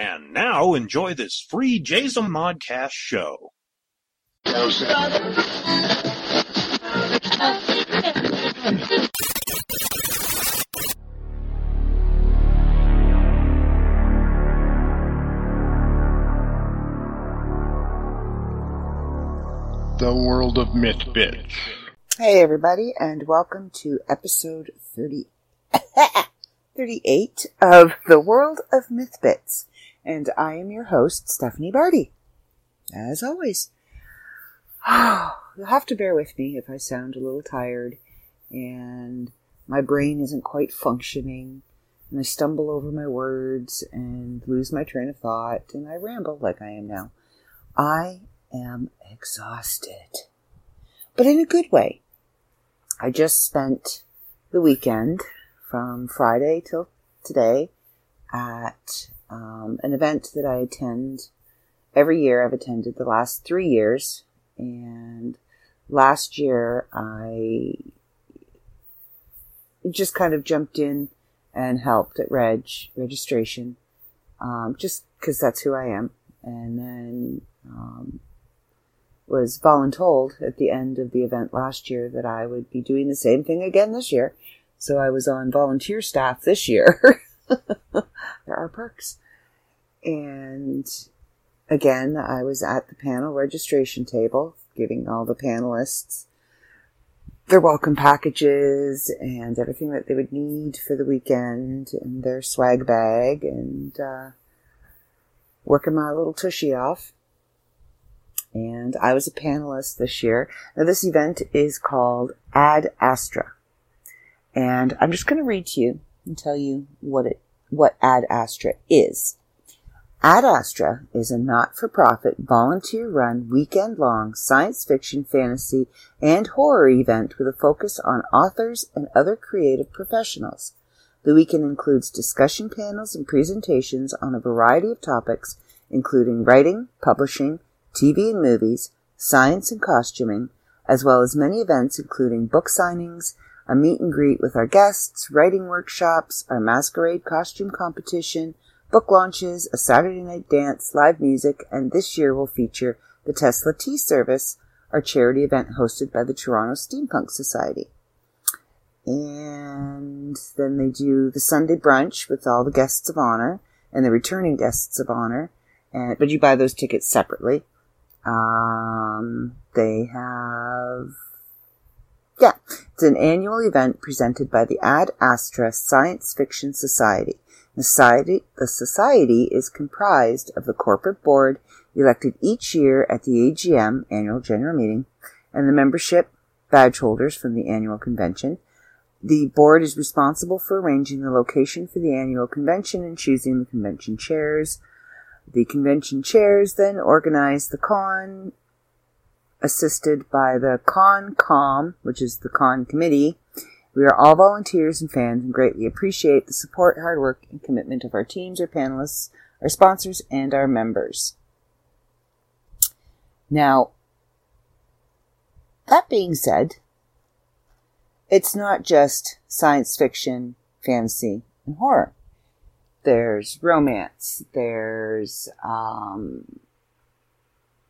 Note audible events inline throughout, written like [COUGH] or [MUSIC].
And now enjoy this free Jason Modcast show. The world of myth bits. Hey everybody, and welcome to episode 30, [LAUGHS] 38 of The World of Mythbits. And I am your host, Stephanie Barty. As always. [SIGHS] You'll have to bear with me if I sound a little tired and my brain isn't quite functioning and I stumble over my words and lose my train of thought and I ramble like I am now. I am exhausted. But in a good way. I just spent the weekend from Friday till today at um, an event that I attend every year. I've attended the last three years, and last year I just kind of jumped in and helped at reg registration, um, just because that's who I am, and then um, was voluntold at the end of the event last year that I would be doing the same thing again this year. So I was on volunteer staff this year. [LAUGHS] [LAUGHS] there are perks. And again, I was at the panel registration table, giving all the panelists their welcome packages and everything that they would need for the weekend and their swag bag and uh, working my little tushy off and I was a panelist this year. Now, this event is called Ad Astra, and I'm just going to read to you and tell you what it what Ad Astra is. Ad Astra is a not-for-profit, volunteer-run, weekend-long science fiction, fantasy, and horror event with a focus on authors and other creative professionals. The weekend includes discussion panels and presentations on a variety of topics, including writing, publishing, TV and movies, science and costuming, as well as many events including book signings, a meet and greet with our guests, writing workshops, our masquerade costume competition, book launches, a Saturday night dance, live music, and this year will feature the Tesla Tea Service, our charity event hosted by the Toronto Steampunk Society. And then they do the Sunday brunch with all the guests of honor and the returning guests of honor. And, but you buy those tickets separately. Um, they have, yeah, it's an annual event presented by the Ad Astra Science Fiction Society. The society, the society is comprised of the corporate board elected each year at the AGM, annual general meeting, and the membership badge holders from the annual convention. The board is responsible for arranging the location for the annual convention and choosing the convention chairs, the convention chairs then organize the con, assisted by the con com, which is the con committee. We are all volunteers and fans and greatly appreciate the support, hard work, and commitment of our teams, our panelists, our sponsors, and our members. Now, that being said, it's not just science fiction, fantasy, and horror there's romance, there's um,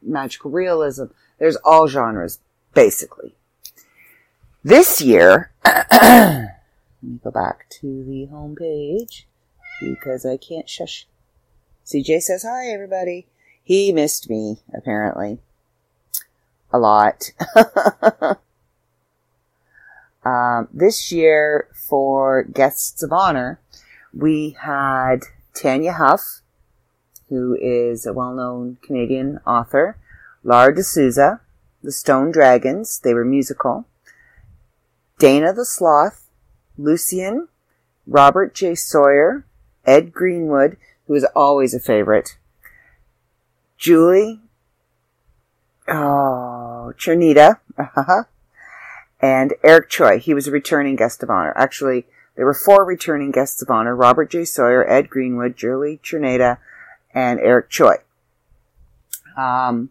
magical realism, there's all genres, basically. This year, [CLEARS THROAT] let me go back to the home page because I can't shush. CJ says hi, everybody. He missed me, apparently. A lot. [LAUGHS] um, this year, for guests of honor, we had Tanya Huff, who is a well-known Canadian author, Lara D'Souza, The Stone Dragons, they were musical, Dana the Sloth, Lucian, Robert J. Sawyer, Ed Greenwood, who is always a favorite, Julie, oh, Chernita, [LAUGHS] and Eric Choi. He was a returning guest of honor. Actually, there were four returning guests of honor Robert J. Sawyer, Ed Greenwood, Julie Czerneda, and Eric Choi. Um,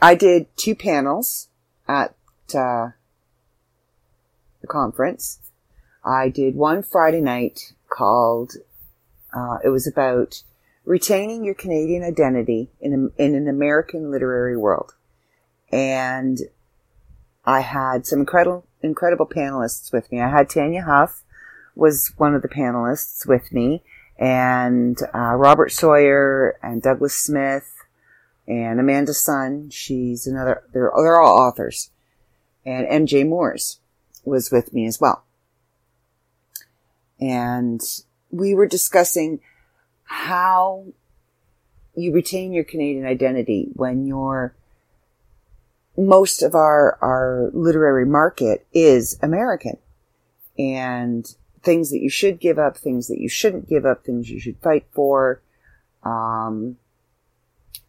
I did two panels at uh, the conference. I did one Friday night called, uh, it was about retaining your Canadian identity in, a, in an American literary world. And I had some incredible, incredible panelists with me. I had Tanya Huff was one of the panelists with me and uh, Robert Sawyer and Douglas Smith and Amanda Sun. She's another, they're, they're all authors. And MJ Moores was with me as well. And we were discussing how you retain your Canadian identity when you're most of our, our literary market is American and things that you should give up, things that you shouldn't give up, things you should fight for. Um,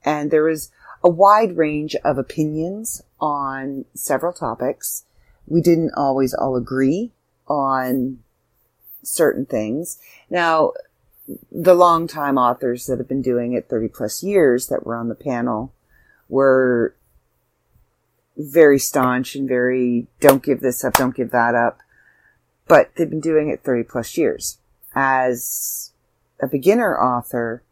and there is a wide range of opinions on several topics. We didn't always all agree on certain things. Now, the longtime authors that have been doing it 30 plus years that were on the panel were very staunch and very don't give this up, don't give that up. But they've been doing it 30 plus years. As a beginner author,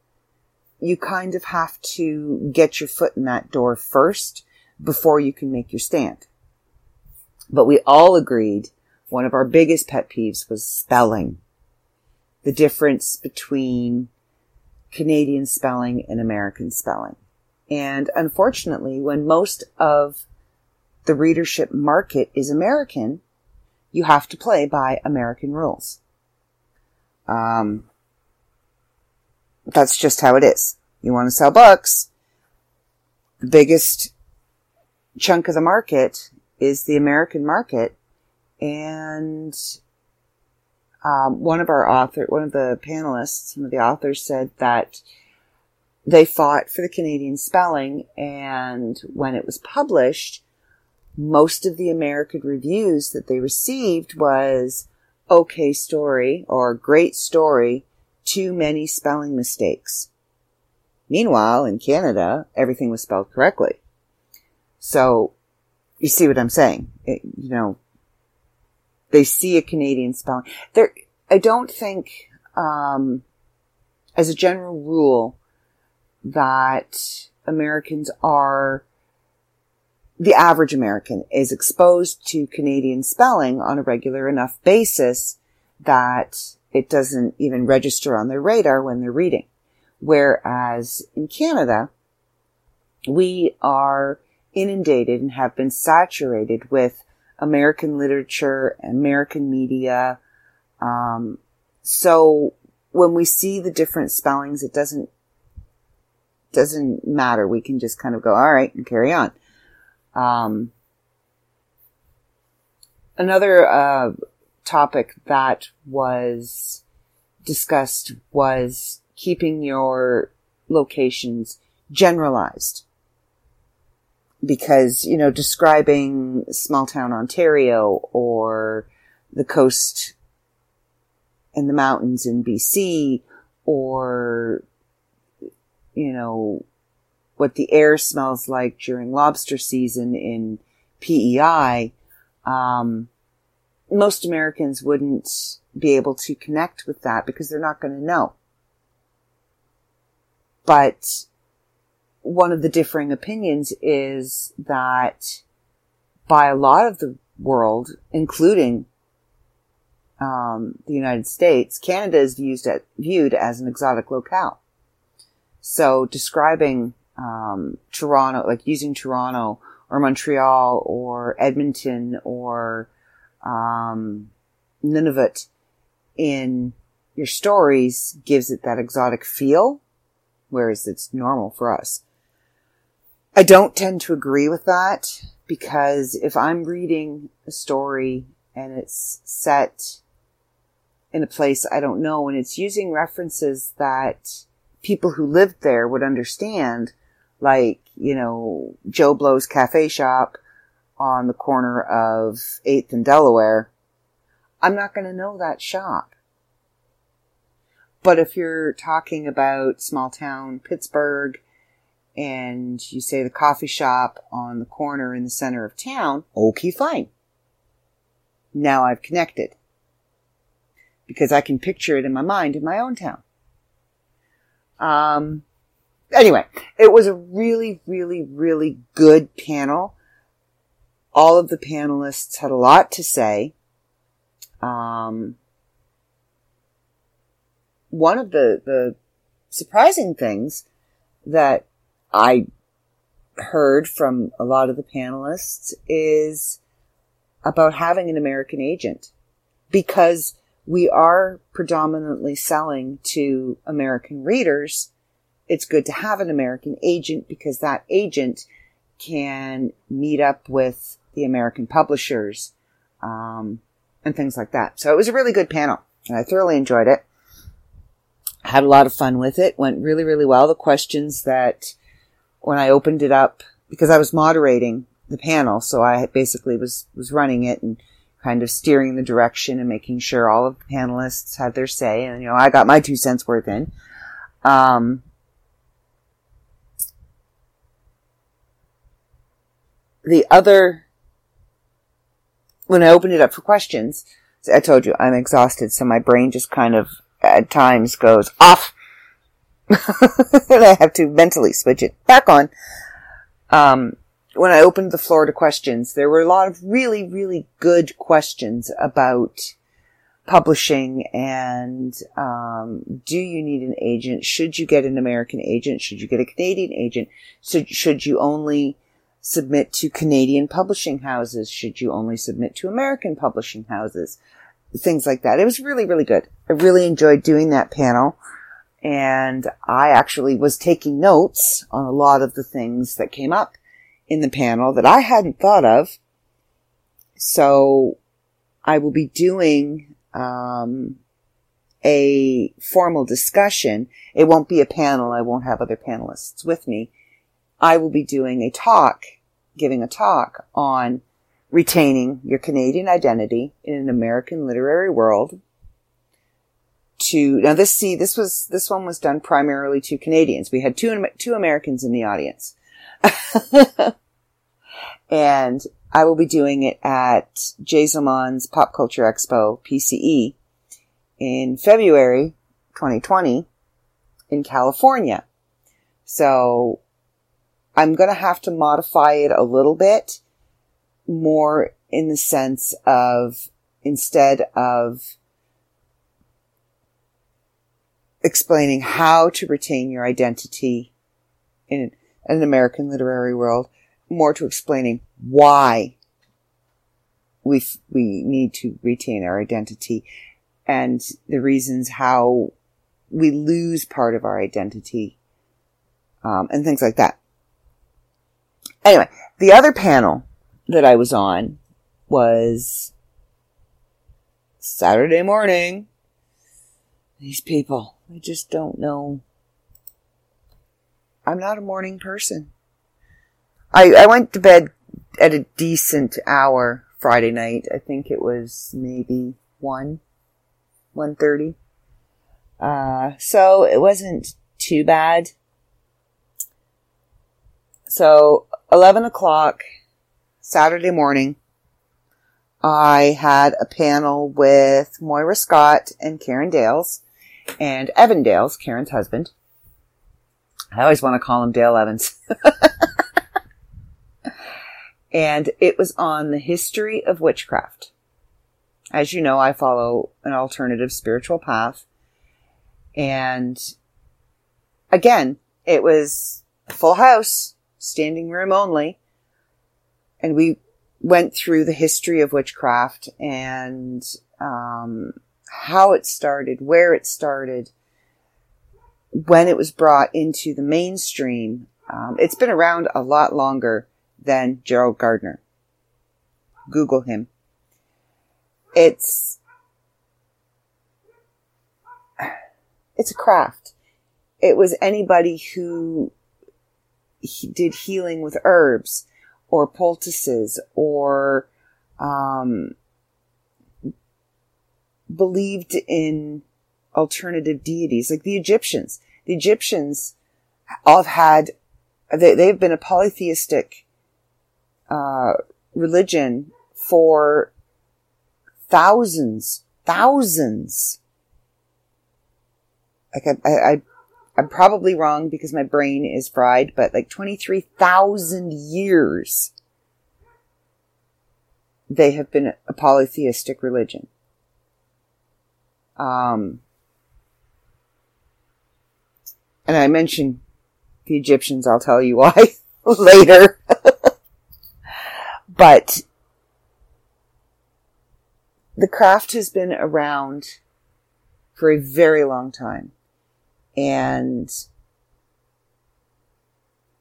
you kind of have to get your foot in that door first before you can make your stand. But we all agreed one of our biggest pet peeves was spelling. The difference between Canadian spelling and American spelling. And unfortunately, when most of the readership market is American, you have to play by American rules. Um, that's just how it is. You want to sell books. The biggest chunk of the market is the American market. And, um, one of our author, one of the panelists, one of the authors said that they fought for the Canadian spelling and when it was published, most of the American reviews that they received was okay story or great story, too many spelling mistakes. Meanwhile, in Canada, everything was spelled correctly. So, you see what I'm saying? It, you know, they see a Canadian spelling. There, I don't think, um, as a general rule, that Americans are the average American is exposed to Canadian spelling on a regular enough basis that it doesn't even register on their radar when they're reading. Whereas in Canada, we are inundated and have been saturated with American literature, American media. Um, so when we see the different spellings, it doesn't doesn't matter. We can just kind of go, all right, and carry on. Um, another uh, topic that was discussed was keeping your locations generalized. Because, you know, describing small town Ontario or the coast and the mountains in BC or, you know, what the air smells like during lobster season in PEI, um, most Americans wouldn't be able to connect with that because they're not going to know. But one of the differing opinions is that by a lot of the world, including um, the United States, Canada is at, viewed as an exotic locale. So describing um, Toronto, like using Toronto or Montreal or Edmonton or um, Nunavut in your stories gives it that exotic feel, whereas it's normal for us. I don't tend to agree with that because if I'm reading a story and it's set in a place I don't know and it's using references that people who lived there would understand, like, you know, Joe Blow's cafe shop on the corner of 8th and Delaware, I'm not going to know that shop. But if you're talking about small town Pittsburgh and you say the coffee shop on the corner in the center of town, okay, fine. Now I've connected. Because I can picture it in my mind in my own town. Um, anyway, it was a really, really, really good panel. All of the panelists had a lot to say. Um, one of the, the surprising things that I heard from a lot of the panelists is about having an American agent because we are predominantly selling to American readers. It's good to have an American agent because that agent can meet up with the American publishers um, and things like that. So it was a really good panel, and I thoroughly enjoyed it. Had a lot of fun with it. Went really, really well. The questions that when I opened it up, because I was moderating the panel, so I basically was was running it and kind of steering the direction and making sure all of the panelists had their say. And you know, I got my two cents worth in. Um, the other, when I opened it up for questions, I told you I'm exhausted, so my brain just kind of at times goes off. [LAUGHS] and I have to mentally switch it back on. Um, when I opened the floor to questions, there were a lot of really, really good questions about publishing and um, do you need an agent? Should you get an American agent? Should you get a Canadian agent? Should, should you only submit to Canadian publishing houses? Should you only submit to American publishing houses? Things like that. It was really, really good. I really enjoyed doing that panel. And I actually was taking notes on a lot of the things that came up in the panel that I hadn't thought of. So I will be doing um, a formal discussion. It won't be a panel. I won't have other panelists with me. I will be doing a talk, giving a talk on retaining your Canadian identity in an American literary world. To now, this see this was this one was done primarily to Canadians. We had two two Americans in the audience. [LAUGHS] and I will be doing it at Jay Zillmann's Pop Culture Expo PCE in February 2020 in California. So I'm going to have to modify it a little bit more in the sense of instead of explaining how to retain your identity in an American literary world, more to explaining why we we need to retain our identity and the reasons how we lose part of our identity um, and things like that. Anyway, the other panel that I was on was Saturday morning. These people, I just don't know I'm not a morning person. I, I went to bed at a decent hour Friday night. I think it was maybe one, one thirty. Uh, so it wasn't too bad. So eleven o'clock Saturday morning, I had a panel with Moira Scott and Karen Dales and Evan Dales, Karen's husband. I always want to call him Dale Evans. [LAUGHS] and it was on the history of witchcraft. As you know, I follow an alternative spiritual path. And again, it was full house, standing room only. And we went through the history of witchcraft and um, how it started, where it started, when it was brought into the mainstream, um, it's been around a lot longer than Gerald Gardner. Google him. It's it's a craft. It was anybody who did healing with herbs or poultices or um, believed in alternative deities, like the Egyptians. The Egyptians all have had, they, they've been a polytheistic, uh, religion for thousands, thousands. Like I, I, I'm probably wrong because my brain is fried, but like 23,000 years they have been a polytheistic religion. Um, and I mentioned the Egyptians, I'll tell you why [LAUGHS] later. [LAUGHS] but the craft has been around for a very long time. And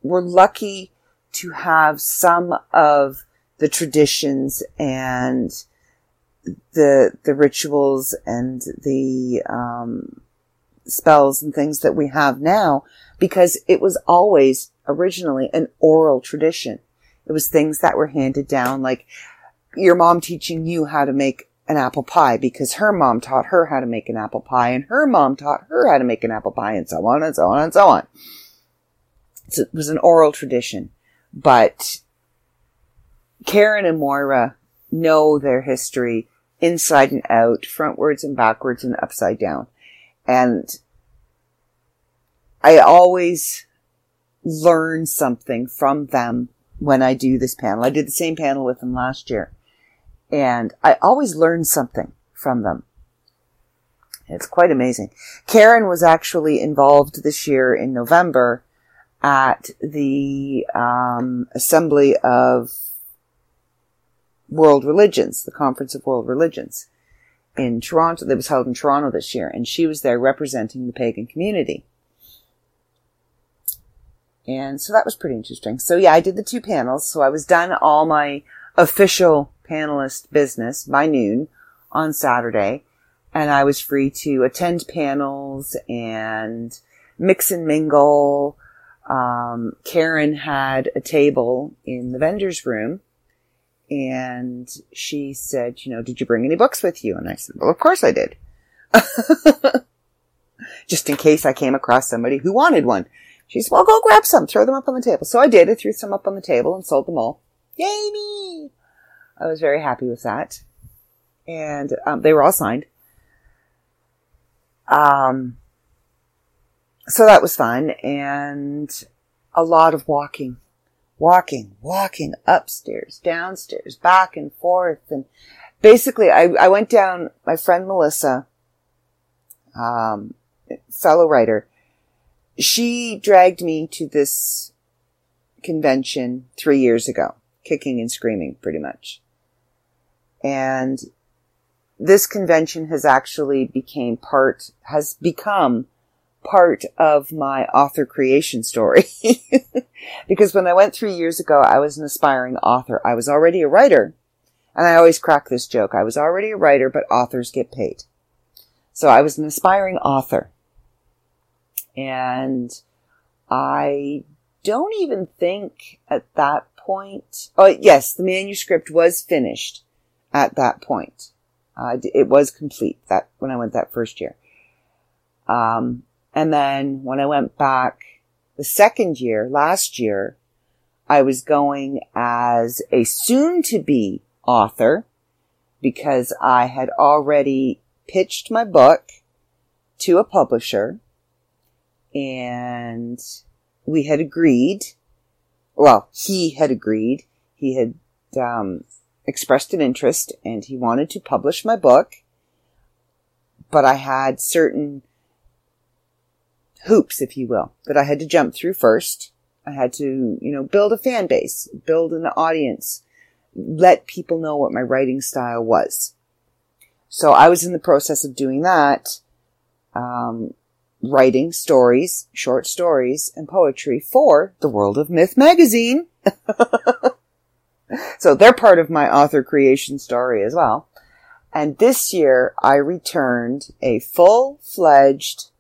we're lucky to have some of the traditions and the the rituals and the um, spells and things that we have now because it was always originally an oral tradition. It was things that were handed down, like your mom teaching you how to make an apple pie because her mom taught her how to make an apple pie and her mom taught her how to make an apple pie and so on and so on and so on. So it was an oral tradition, but Karen and Moira know their history inside and out, frontwards and backwards and upside down. And I always learn something from them when I do this panel. I did the same panel with them last year. And I always learn something from them. It's quite amazing. Karen was actually involved this year in November at the um, Assembly of World Religions, the Conference of World Religions in Toronto, that was held in Toronto this year, and she was there representing the pagan community. And so that was pretty interesting. So yeah, I did the two panels. So I was done all my official panelist business by noon on Saturday. And I was free to attend panels and mix and mingle. Um, Karen had a table in the vendor's room and she said, you know, did you bring any books with you? And I said, well, of course I did. [LAUGHS] Just in case I came across somebody who wanted one. She said, well, go grab some, throw them up on the table. So I did. I threw some up on the table and sold them all. Yay me! I was very happy with that. And um, they were all signed. Um, so that was fun and a lot of walking walking, walking upstairs, downstairs, back and forth. And basically I, I went down, my friend Melissa, um, fellow writer, she dragged me to this convention three years ago, kicking and screaming pretty much. And this convention has actually became part, has become part of my author creation story. [LAUGHS] because when I went three years ago, I was an aspiring author. I was already a writer. And I always crack this joke. I was already a writer, but authors get paid. So I was an aspiring author. And I don't even think at that point, oh yes, the manuscript was finished at that point. Uh, it was complete that when I went that first year. Um, and then when I went back the second year, last year, I was going as a soon to be author because I had already pitched my book to a publisher and we had agreed. Well, he had agreed. He had um, expressed an interest and he wanted to publish my book. But I had certain hoops, if you will, that I had to jump through first. I had to, you know, build a fan base, build an audience, let people know what my writing style was. So I was in the process of doing that, um, writing stories, short stories, and poetry for the World of Myth magazine. [LAUGHS] so they're part of my author creation story as well. And this year I returned a full-fledged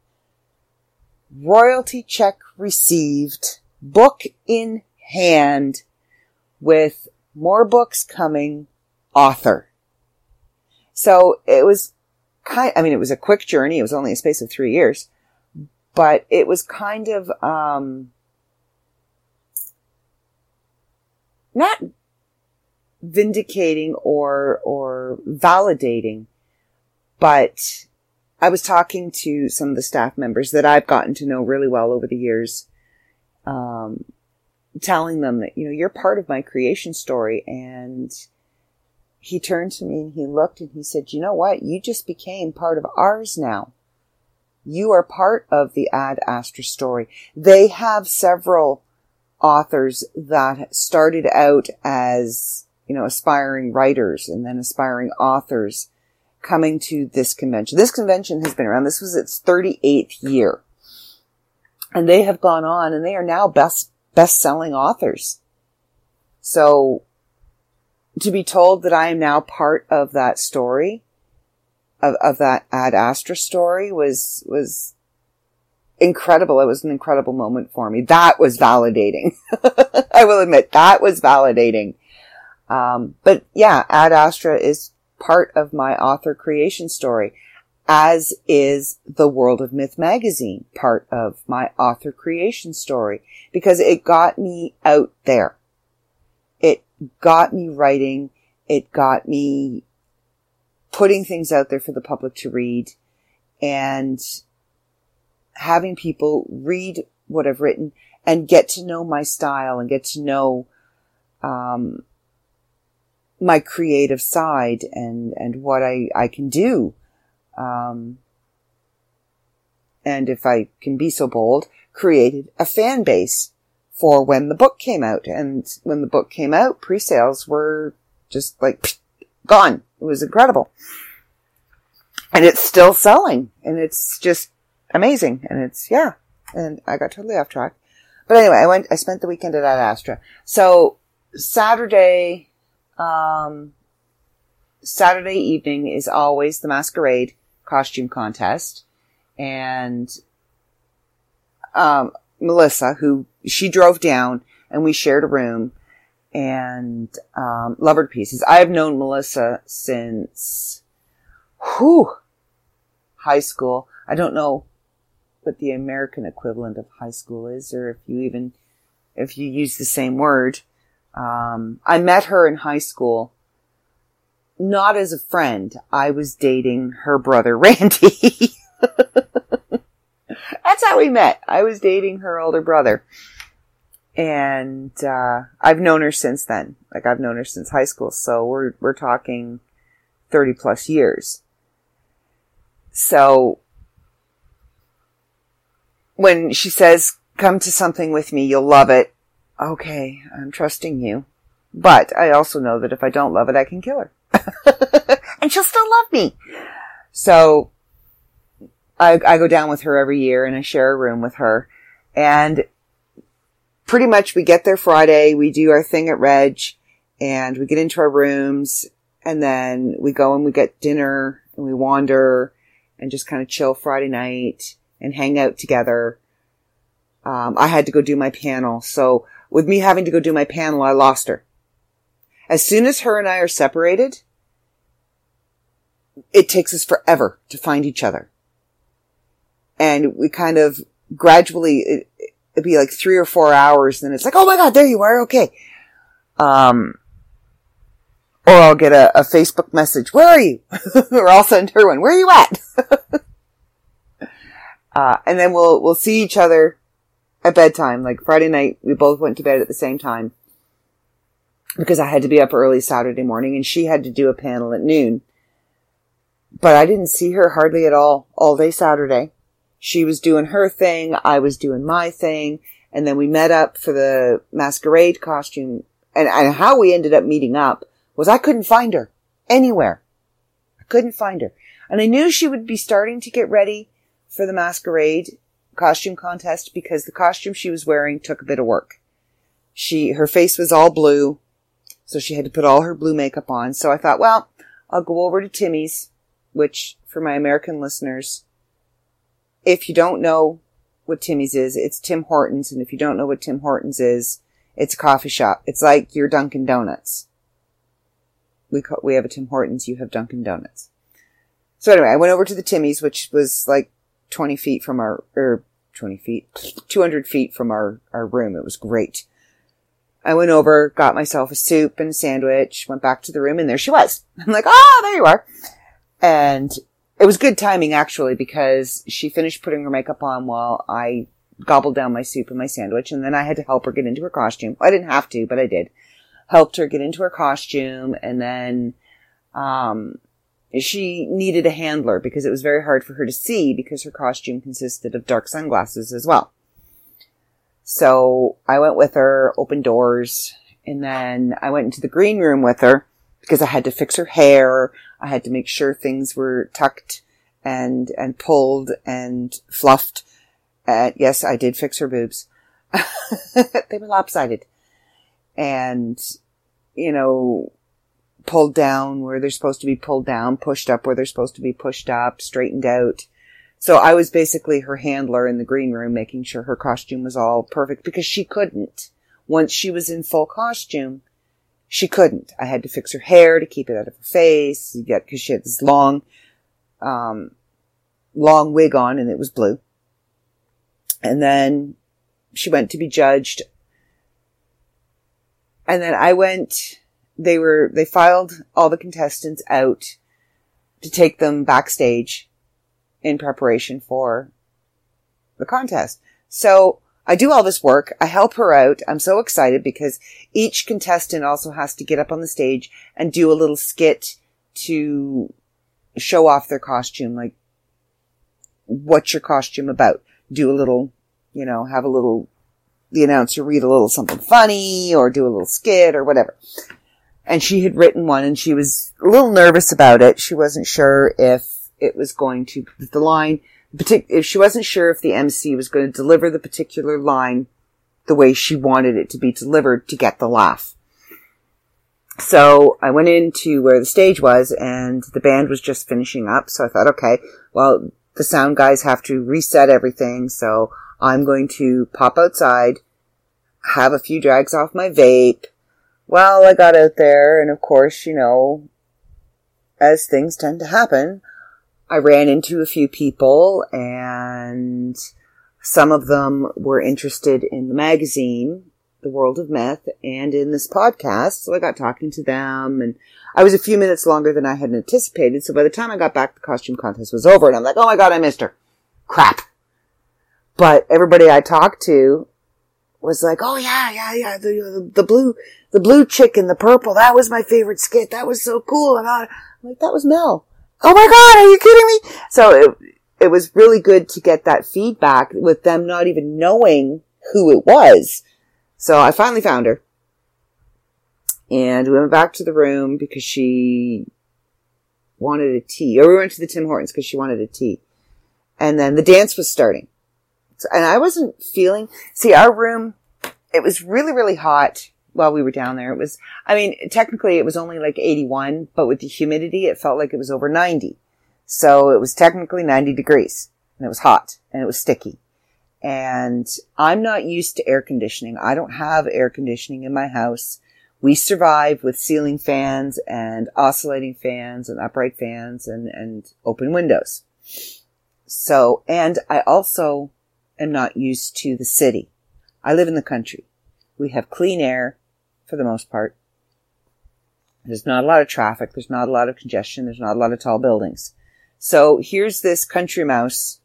royalty check received, book in hand, with more books coming, author. So it was kind, I mean, it was a quick journey. It was only a space of three years, but it was kind of, um, not vindicating or, or validating, but I was talking to some of the staff members that I've gotten to know really well over the years, um, telling them that, you know, you're part of my creation story. And he turned to me and he looked and he said, you know what? You just became part of ours now. You are part of the Ad Astra story. They have several authors that started out as, you know, aspiring writers and then aspiring authors coming to this convention. This convention has been around. This was its 38th year. And they have gone on and they are now best, best selling authors. So to be told that I am now part of that story, of, of that Ad Astra story was, was incredible. It was an incredible moment for me. That was validating. [LAUGHS] I will admit that was validating. Um, but yeah, Ad Astra is part of my author creation story, as is the World of Myth magazine part of my author creation story, because it got me out there. It got me writing. It got me putting things out there for the public to read and having people read what I've written and get to know my style and get to know, um, my creative side and, and what I, I can do. Um, and if I can be so bold, created a fan base for when the book came out. And when the book came out, pre-sales were just like [SNIFFS] gone. It was incredible. And it's still selling and it's just amazing. And it's, yeah. And I got totally off track. But anyway, I went, I spent the weekend at Ad Astra. So Saturday, um, Saturday evening is always the masquerade costume contest. And, um, Melissa, who she drove down and we shared a room and, um, Lover Pieces. I have known Melissa since, whew, high school. I don't know what the American equivalent of high school is or if you even, if you use the same word. Um, I met her in high school, not as a friend. I was dating her brother, [LAUGHS] Randy. That's how we met. I was dating her older brother. And, uh, I've known her since then. Like I've known her since high school. So we're, we're talking 30 plus years. So when she says, come to something with me, you'll love it okay, I'm trusting you. But I also know that if I don't love it, I can kill her. [LAUGHS] and she'll still love me. So I, I go down with her every year and I share a room with her. And pretty much we get there Friday, we do our thing at Reg and we get into our rooms and then we go and we get dinner and we wander and just kind of chill Friday night and hang out together. Um, I had to go do my panel. So with me having to go do my panel, I lost her. As soon as her and I are separated, it takes us forever to find each other. And we kind of gradually, it, would be like three or four hours, then it's like, oh my god, there you are, okay. Um, or I'll get a, a Facebook message, where are you? [LAUGHS] or I'll send her one, where are you at? [LAUGHS] uh, and then we'll, we'll see each other at bedtime. Like Friday night, we both went to bed at the same time because I had to be up early Saturday morning and she had to do a panel at noon. But I didn't see her hardly at all all day Saturday. She was doing her thing. I was doing my thing. And then we met up for the masquerade costume. And, and how we ended up meeting up was I couldn't find her anywhere. I couldn't find her. And I knew she would be starting to get ready for the masquerade costume contest because the costume she was wearing took a bit of work. She, her face was all blue, so she had to put all her blue makeup on. So I thought, well, I'll go over to Timmy's, which for my American listeners, if you don't know what Timmy's is, it's Tim Hortons. And if you don't know what Tim Hortons is, it's a coffee shop. It's like your Dunkin' Donuts. We we have a Tim Hortons, you have Dunkin' Donuts. So anyway, I went over to the Timmy's, which was like 20 feet from our, or 20 feet, 200 feet from our, our room. It was great. I went over, got myself a soup and a sandwich, went back to the room, and there she was. [LAUGHS] I'm like, oh, there you are. And it was good timing actually because she finished putting her makeup on while I gobbled down my soup and my sandwich and then I had to help her get into her costume. I didn't have to, but I did. Helped her get into her costume and then, um, she needed a handler because it was very hard for her to see because her costume consisted of dark sunglasses as well. So I went with her, opened doors, and then I went into the green room with her because I had to fix her hair. I had to make sure things were tucked and, and pulled and fluffed. Yes, I did fix her boobs. [LAUGHS] they were lopsided. And, you know, pulled down where they're supposed to be pulled down, pushed up where they're supposed to be pushed up, straightened out. So I was basically her handler in the green room, making sure her costume was all perfect because she couldn't. Once she was in full costume, she couldn't. I had to fix her hair to keep it out of her face, yeah, because she had this long, um, long wig on and it was blue. And then she went to be judged. And then I went, they were, they filed all the contestants out to take them backstage in preparation for the contest. So I do all this work. I help her out. I'm so excited because each contestant also has to get up on the stage and do a little skit to show off their costume. Like, what's your costume about? Do a little, you know, have a little, the announcer read a little something funny or do a little skit or whatever. And she had written one and she was a little nervous about it. She wasn't sure if it was going to, the line, if she wasn't sure if the MC was going to deliver the particular line the way she wanted it to be delivered to get the laugh. So I went into where the stage was and the band was just finishing up. So I thought, okay, well, the sound guys have to reset everything. So I'm going to pop outside, have a few drags off my vape. Well, I got out there and of course, you know, as things tend to happen, I ran into a few people and some of them were interested in the magazine, The World of Myth, and in this podcast. So I got talking to them and I was a few minutes longer than I had anticipated. So by the time I got back, the costume contest was over and I'm like, oh my God, I missed her. Crap. But everybody I talked to was like, oh yeah, yeah, yeah, the, the, blue, the blue chick in the purple. That was my favorite skit. That was so cool. And I'm like, that was Mel oh my God, are you kidding me? So it, it was really good to get that feedback with them not even knowing who it was. So I finally found her. And we went back to the room because she wanted a tea. Or we went to the Tim Hortons because she wanted a tea. And then the dance was starting. And I wasn't feeling, see, our room, it was really, really hot while we were down there. It was, I mean, technically it was only like 81, but with the humidity, it felt like it was over 90. So it was technically 90 degrees and it was hot and it was sticky. And I'm not used to air conditioning. I don't have air conditioning in my house. We survive with ceiling fans and oscillating fans and upright fans and, and open windows. So, and I also am not used to the city. I live in the country. We have clean air for the most part. There's not a lot of traffic. There's not a lot of congestion. There's not a lot of tall buildings. So here's this country mouse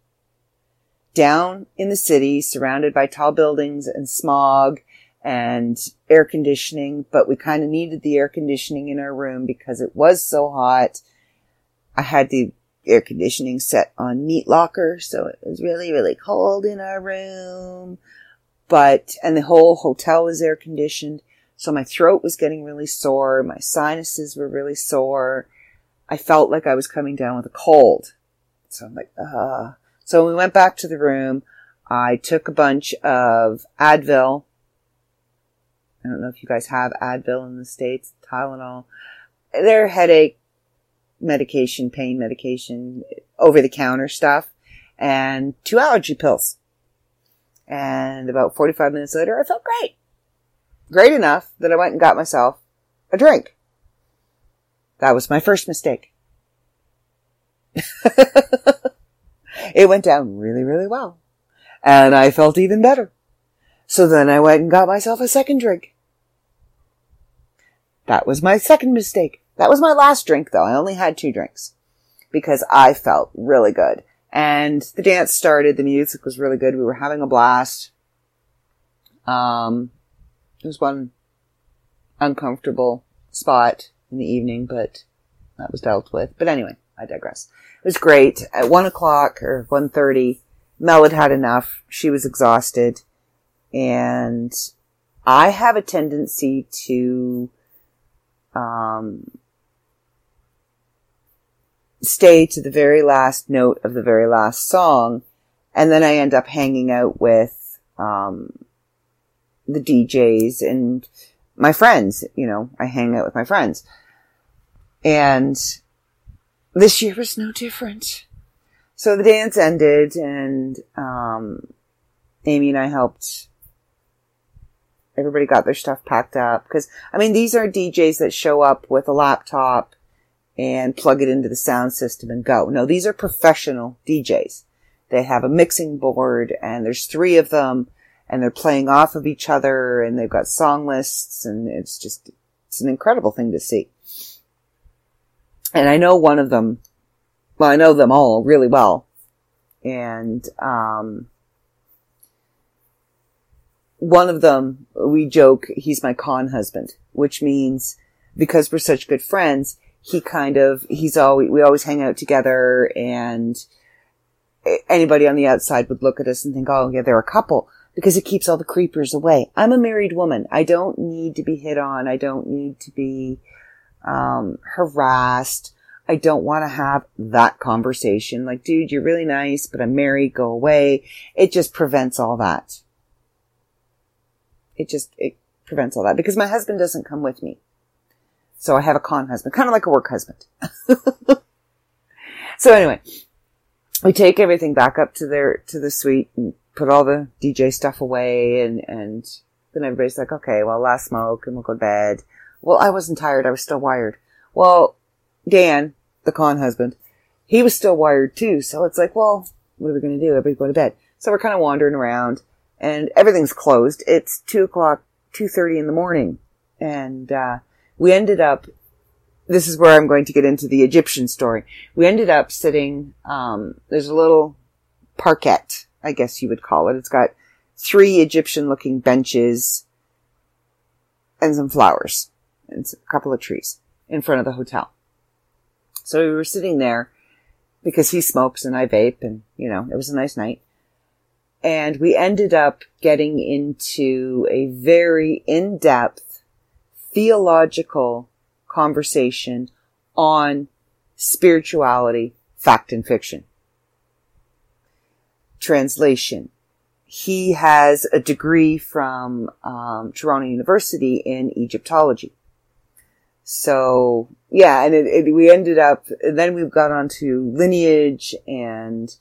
down in the city, surrounded by tall buildings and smog and air conditioning, but we kind of needed the air conditioning in our room because it was so hot. I had the air conditioning set on meat locker, so it was really, really cold in our room. But, and the whole hotel was air conditioned. So my throat was getting really sore. My sinuses were really sore. I felt like I was coming down with a cold. So I'm like, uh. So we went back to the room. I took a bunch of Advil. I don't know if you guys have Advil in the States, Tylenol. They're headache medication, pain medication, over the counter stuff, and two allergy pills. And about 45 minutes later, I felt great great enough that I went and got myself a drink. That was my first mistake. [LAUGHS] it went down really, really well. And I felt even better. So then I went and got myself a second drink. That was my second mistake. That was my last drink though. I only had two drinks. because I felt really good. And the dance started, the music was really good. We were having a blast. Um, there was one uncomfortable spot in the evening, but that was dealt with. But anyway, I digress. It was great. At one o'clock or one thirty, Mel had had enough. She was exhausted, and I have a tendency to um, stay to the very last note of the very last song, and then I end up hanging out with um, the DJs and my friends. You know, I hang out with my friends, and this year was no different. So the dance ended, and um, Amy and I helped. Everybody got their stuff packed up because I mean these are DJs that show up with a laptop and plug it into the sound system and go. No, these are professional DJs. They have a mixing board and there's three of them and they're playing off of each other and they've got song lists and it's just, it's an incredible thing to see. And I know one of them, well, I know them all really well. And, um, one of them, we joke, he's my con husband, which means because we're such good friends, he kind of, he's always, we always hang out together and anybody on the outside would look at us and think, oh yeah, they're a couple because it keeps all the creepers away. I'm a married woman. I don't need to be hit on. I don't need to be, um, harassed. I don't want to have that conversation. Like, dude, you're really nice, but I'm married. Go away. It just prevents all that. It just, it prevents all that because my husband doesn't come with me. So I have a con husband, kind of like a work husband. [LAUGHS] so anyway, we take everything back up to their, to the suite and put all the DJ stuff away and, and then everybody's like, okay, well, last smoke and we'll go to bed. Well, I wasn't tired. I was still wired. Well, Dan, the con husband, he was still wired too. So it's like, well, what are we going to do? Everybody go to bed. So we're kind of wandering around and everything's closed. It's two o'clock, 2.30 in the morning. And, uh, we ended up, this is where I'm going to get into the Egyptian story. We ended up sitting, um, there's a little parquet, I guess you would call it. It's got three Egyptian looking benches and some flowers and a couple of trees in front of the hotel. So we were sitting there because he smokes and I vape and, you know, it was a nice night. And we ended up getting into a very in-depth theological conversation on spirituality, fact and fiction. Translation. He has a degree from um, Toronto University in Egyptology. So yeah, and it, it, we ended up. Then we've got onto lineage and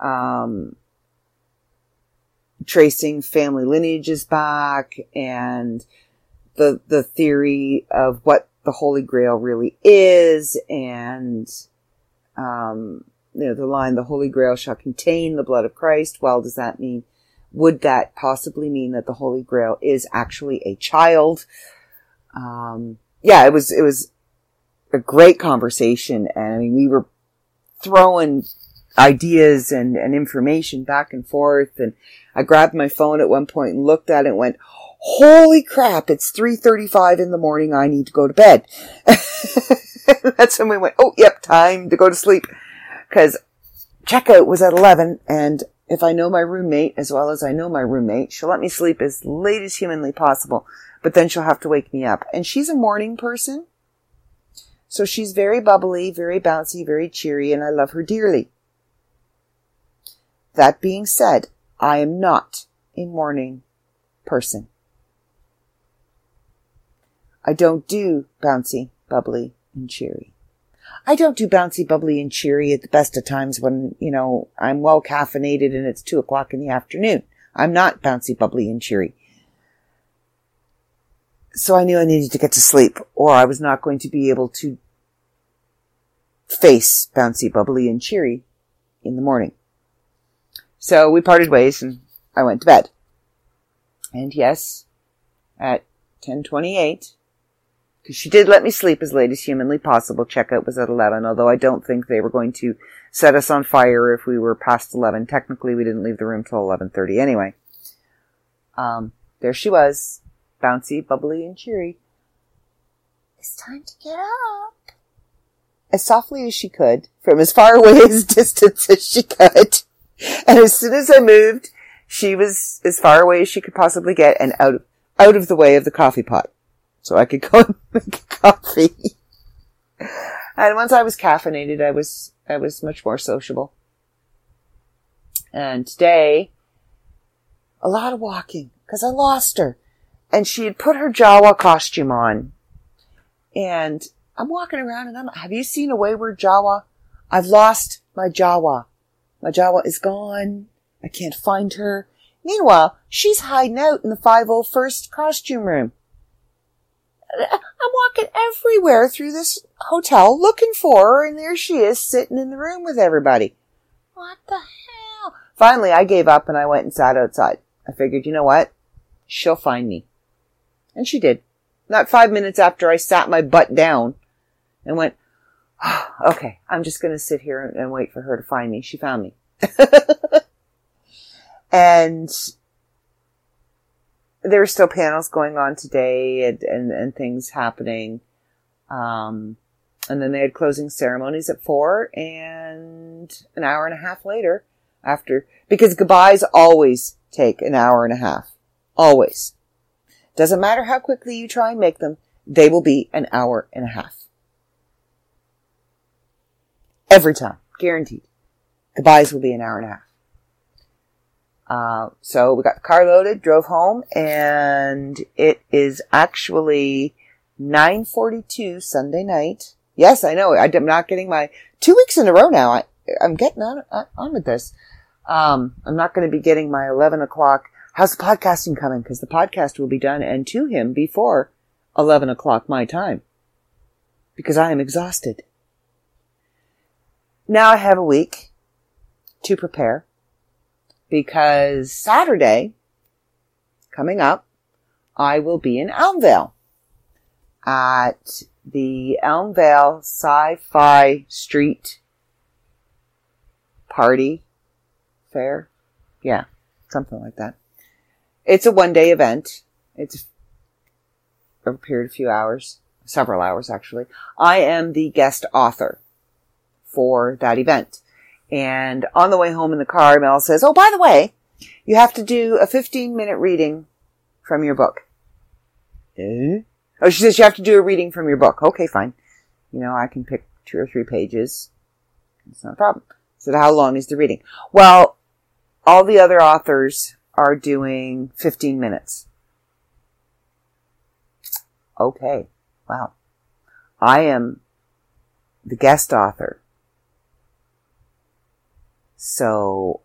um, tracing family lineages back and the the theory of what the Holy Grail really is, and um, you know the line "the Holy Grail shall contain the blood of Christ." Well, does that mean? Would that possibly mean that the Holy Grail is actually a child? Um, yeah, it was it was a great conversation, and I mean we were throwing ideas and, and information back and forth, and I grabbed my phone at one point and looked at it and went, holy crap, it's 3.35 in the morning. I need to go to bed. [LAUGHS] That's when we went, oh, yep, time to go to sleep. Cause checkout was at 11 and if I know my roommate as well as I know my roommate, she'll let me sleep as late as humanly possible, but then she'll have to wake me up. And she's a morning person. So she's very bubbly, very bouncy, very cheery, and I love her dearly. That being said, I am not a morning person. I don't do bouncy, bubbly, and cheery. I don't do bouncy, bubbly, and cheery at the best of times when, you know, I'm well caffeinated and it's two o'clock in the afternoon. I'm not bouncy, bubbly, and cheery. So I knew I needed to get to sleep or I was not going to be able to face bouncy, bubbly, and cheery in the morning. So we parted ways and I went to bed. And yes, at 1028, Because she did let me sleep as late as humanly possible. Checkout was at 11, although I don't think they were going to set us on fire if we were past 11. Technically, we didn't leave the room till 11.30 anyway. Um, there she was, bouncy, bubbly, and cheery. It's time to get up. As softly as she could, from as far away as [LAUGHS] distance as she could. And as soon as I moved, she was as far away as she could possibly get and out, out of the way of the coffee pot. So I could go [LAUGHS] and make coffee. and once I was caffeinated, I was, I was much more sociable. And today, a lot of walking, cause I lost her. And she had put her Jawa costume on. And I'm walking around and I'm, have you seen a wayward Jawa? I've lost my Jawa. My Jawa is gone. I can't find her. Meanwhile, she's hiding out in the 501st costume room. I'm walking everywhere through this hotel looking for her, and there she is sitting in the room with everybody. What the hell? Finally, I gave up and I went and sat outside. I figured, you know what? She'll find me. And she did. Not five minutes after I sat my butt down and went, oh, [SIGHS] okay, I'm just going to sit here and wait for her to find me. She found me. [LAUGHS] and there were still panels going on today and, and, and things happening. Um, and then they had closing ceremonies at four and an hour and a half later after, because goodbyes always take an hour and a half. Always. Doesn't matter how quickly you try and make them, they will be an hour and a half. Every time. Guaranteed. Goodbyes will be an hour and a half. Uh, so we got the car loaded, drove home, and it is actually 9:42 Sunday night. Yes, I know. I'm not getting my two weeks in a row now. I, I'm getting on on with this. Um, I'm not going to be getting my 11 o'clock. How's the podcasting coming? Because the podcast will be done and to him before 11 o'clock my time. Because I am exhausted. Now I have a week to prepare because Saturday coming up, I will be in Elmvale at the Elmvale Sci-Fi Street Party Fair. Yeah, something like that. It's a one day event. It's a period of a few hours, several hours actually. I am the guest author for that event. And on the way home in the car, Mel says, Oh, by the way, you have to do a 15 minute reading from your book. Eh? Oh, she says you have to do a reading from your book. Okay, fine. You know, I can pick two or three pages. It's not a problem. So how long is the reading? Well, all the other authors are doing 15 minutes. Okay. Wow. I am the guest author. So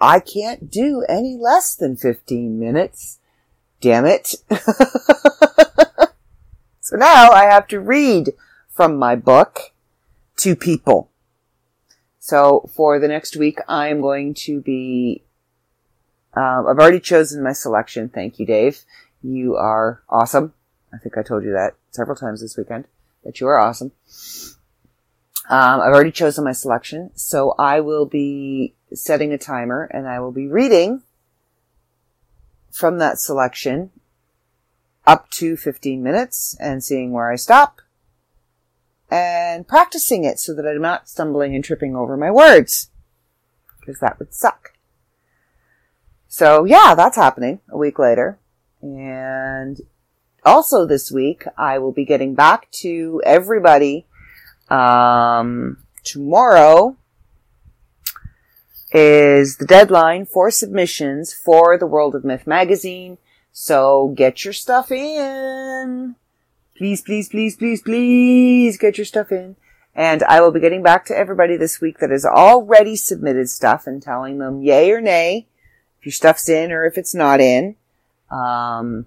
I can't do any less than 15 minutes. Damn it. [LAUGHS] so now I have to read from my book to people. So for the next week, I am going to be, um, I've already chosen my selection. Thank you, Dave. You are awesome. I think I told you that several times this weekend, that you are awesome. Um, I've already chosen my selection, so I will be setting a timer and I will be reading from that selection up to 15 minutes and seeing where I stop and practicing it so that I'm not stumbling and tripping over my words because that would suck. So yeah, that's happening a week later. And also this week, I will be getting back to everybody um, tomorrow is the deadline for submissions for the World of Myth magazine. So get your stuff in. Please, please, please, please, please get your stuff in. And I will be getting back to everybody this week that has already submitted stuff and telling them yay or nay if your stuff's in or if it's not in. Um,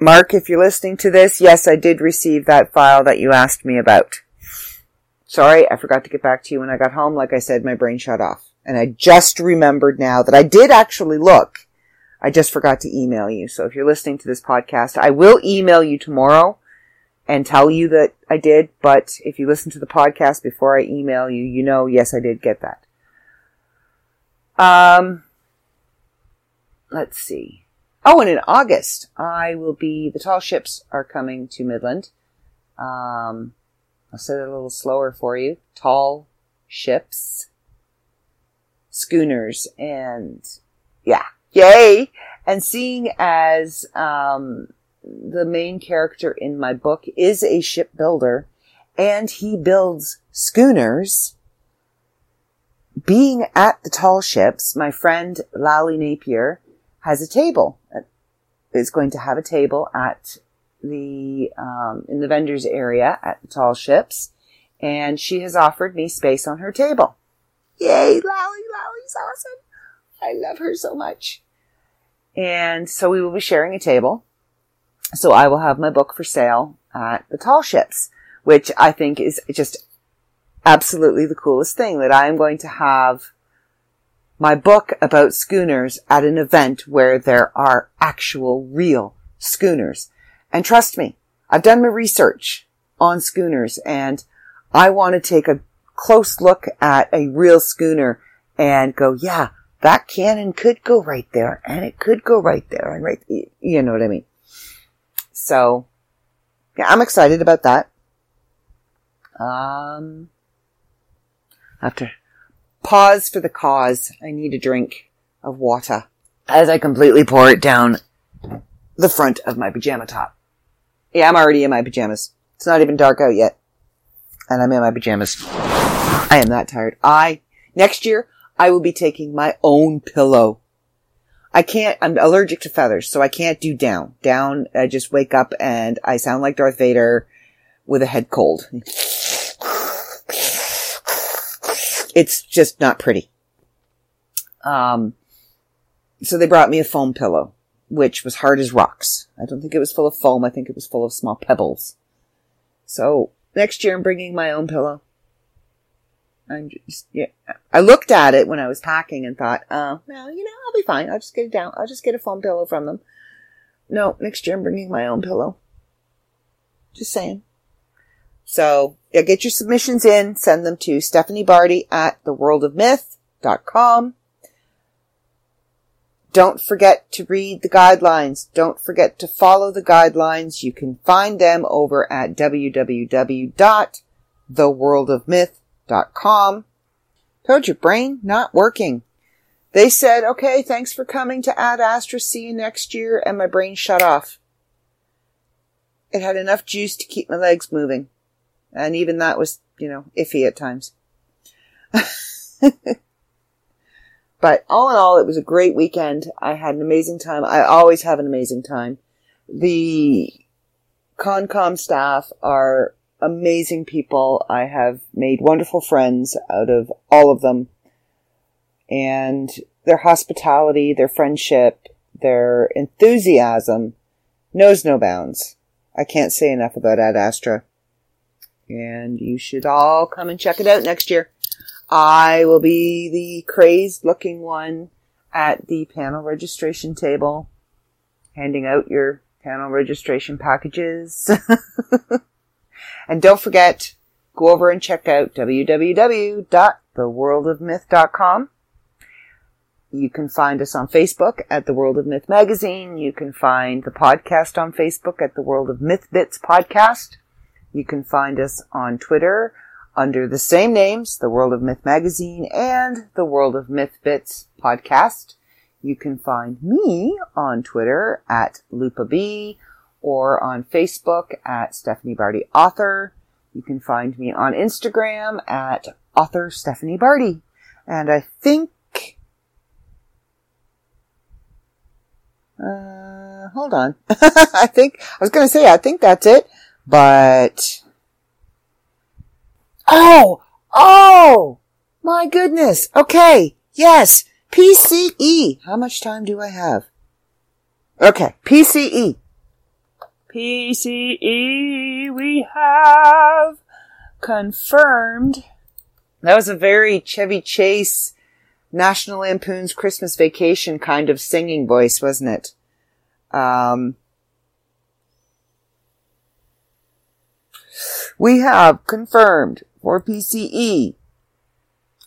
Mark, if you're listening to this, yes, I did receive that file that you asked me about. Sorry, I forgot to get back to you when I got home. Like I said, my brain shut off. And I just remembered now that I did actually look I just forgot to email you. So if you're listening to this podcast, I will email you tomorrow and tell you that I did. But if you listen to the podcast before I email you, you know, yes, I did get that. Um, let's see. Oh, and in August, I will be, the tall ships are coming to Midland. Um, I'll say it a little slower for you. Tall ships, schooners, and yeah, yay! And seeing as, um, the main character in my book is a shipbuilder and he builds schooners, being at the tall ships, my friend Lally Napier has a table. Is going to have a table at the um, in the vendors area at the tall ships, and she has offered me space on her table. Yay, Lally! Lally's awesome. I love her so much. And so we will be sharing a table. So I will have my book for sale at the tall ships, which I think is just absolutely the coolest thing that I am going to have my book about schooners at an event where there are actual real schooners. And trust me, I've done my research on schooners and I want to take a close look at a real schooner and go, yeah, that cannon could go right there and it could go right there and right, you know what I mean? So, yeah, I'm excited about that. Um, after pause for the cause, I need a drink of water as I completely pour it down the front of my pajama top. Yeah, I'm already in my pajamas. It's not even dark out yet. And I'm in my pajamas. I am that tired. I, next year, I will be taking my own pillow. I can't, I'm allergic to feathers, so I can't do down. Down, I just wake up and I sound like Darth Vader with a head cold. It's just not pretty. Um, so they brought me a foam pillow, which was hard as rocks. I don't think it was full of foam. I think it was full of small pebbles. So next year I'm bringing my own pillow. I'm just, yeah. I looked at it when I was packing and thought, oh, well, you know, I'll be fine. I'll just get it down. I'll just get a foam pillow from them. No, next year I'm bringing my own pillow. Just saying. So, yeah, get your submissions in, send them to Stephanie Barty at theworldofmyth.com. Don't forget to read the guidelines. Don't forget to follow the guidelines. You can find them over at www.theworldofmyth.com. Told your brain not working. They said, okay, thanks for coming to Ad Astra. See you next year. And my brain shut off. It had enough juice to keep my legs moving. And even that was, you know, iffy at times. [LAUGHS] but all in all, it was a great weekend. I had an amazing time. I always have an amazing time. The ConCom staff are amazing people. I have made wonderful friends out of all of them. And their hospitality, their friendship, their enthusiasm knows no bounds. I can't say enough about Ad Astra. And you should all come and check it out next year. I will be the crazed looking one at the panel registration table, handing out your panel registration packages. [LAUGHS] and don't forget, go over and check out www.theworldofmyth.com. You can find us on Facebook at The World of Myth Magazine. You can find the podcast on Facebook at The World of Myth Bits Podcast. You can find us on Twitter under the same names, The World of Myth Magazine and The World of Myth Bits Podcast. You can find me on Twitter at Lupa B or on Facebook at Stephanie Barty Author. You can find me on Instagram at author Stephanie Barty. And I think, uh, hold on. [LAUGHS] I think, I was going to say, I think that's it. But, oh, oh, my goodness. Okay. Yes. PCE. How much time do I have? Okay. PCE. PCE we have confirmed. That was a very Chevy Chase National Lampoon's Christmas Vacation kind of singing voice, wasn't it? Um, we have confirmed for PCE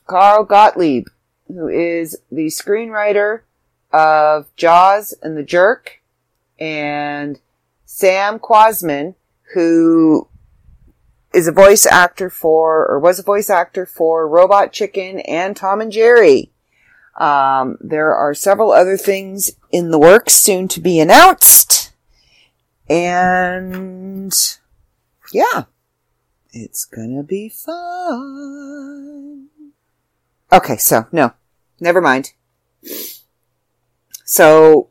Carl Gottlieb, who is the screenwriter of Jaws and the Jerk, and Sam Kwasman, who is a voice actor for, or was a voice actor for Robot Chicken and Tom and Jerry. Um, there are several other things in the works soon to be announced. And yeah, it's gonna be fun. Okay, so no, never mind. So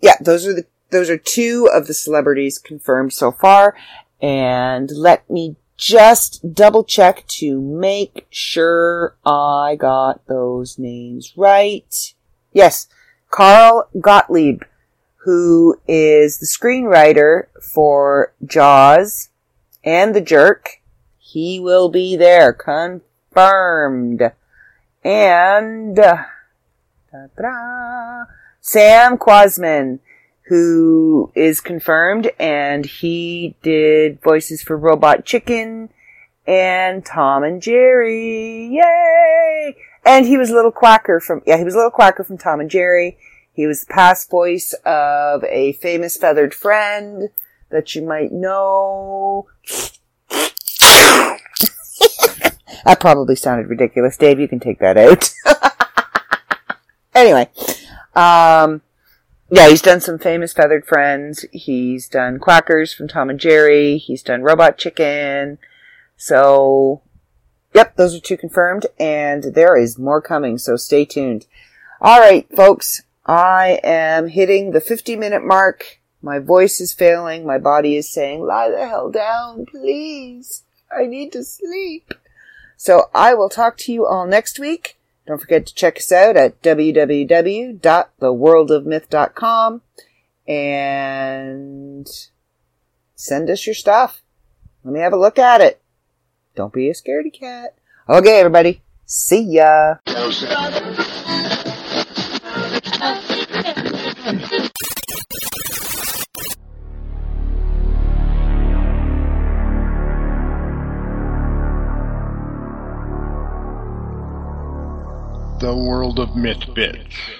yeah, those are the, those are two of the celebrities confirmed so far. And let me just double check to make sure I got those names right. Yes, Carl Gottlieb, who is the screenwriter for Jaws and The Jerk. He will be there, confirmed. And, uh, Sam Kwasman, who is confirmed, and he did voices for Robot Chicken and Tom and Jerry. Yay! And he was a little quacker from, yeah, he was a little quacker from Tom and Jerry. He was the past voice of a famous feathered friend that you might know. That probably sounded ridiculous. Dave, you can take that out. [LAUGHS] anyway, um, yeah, he's done some famous feathered friends. He's done Quackers from Tom and Jerry. He's done Robot Chicken. So, yep, those are two confirmed, and there is more coming. So stay tuned. All right, folks, I am hitting the 50 minute mark. My voice is failing. My body is saying, "Lie the hell down, please. I need to sleep." So I will talk to you all next week. Don't forget to check us out at www.theworldofmyth.com and send us your stuff. Let me have a look at it. Don't be a scaredy cat. Okay, everybody. See ya. The World of Myth Bitch.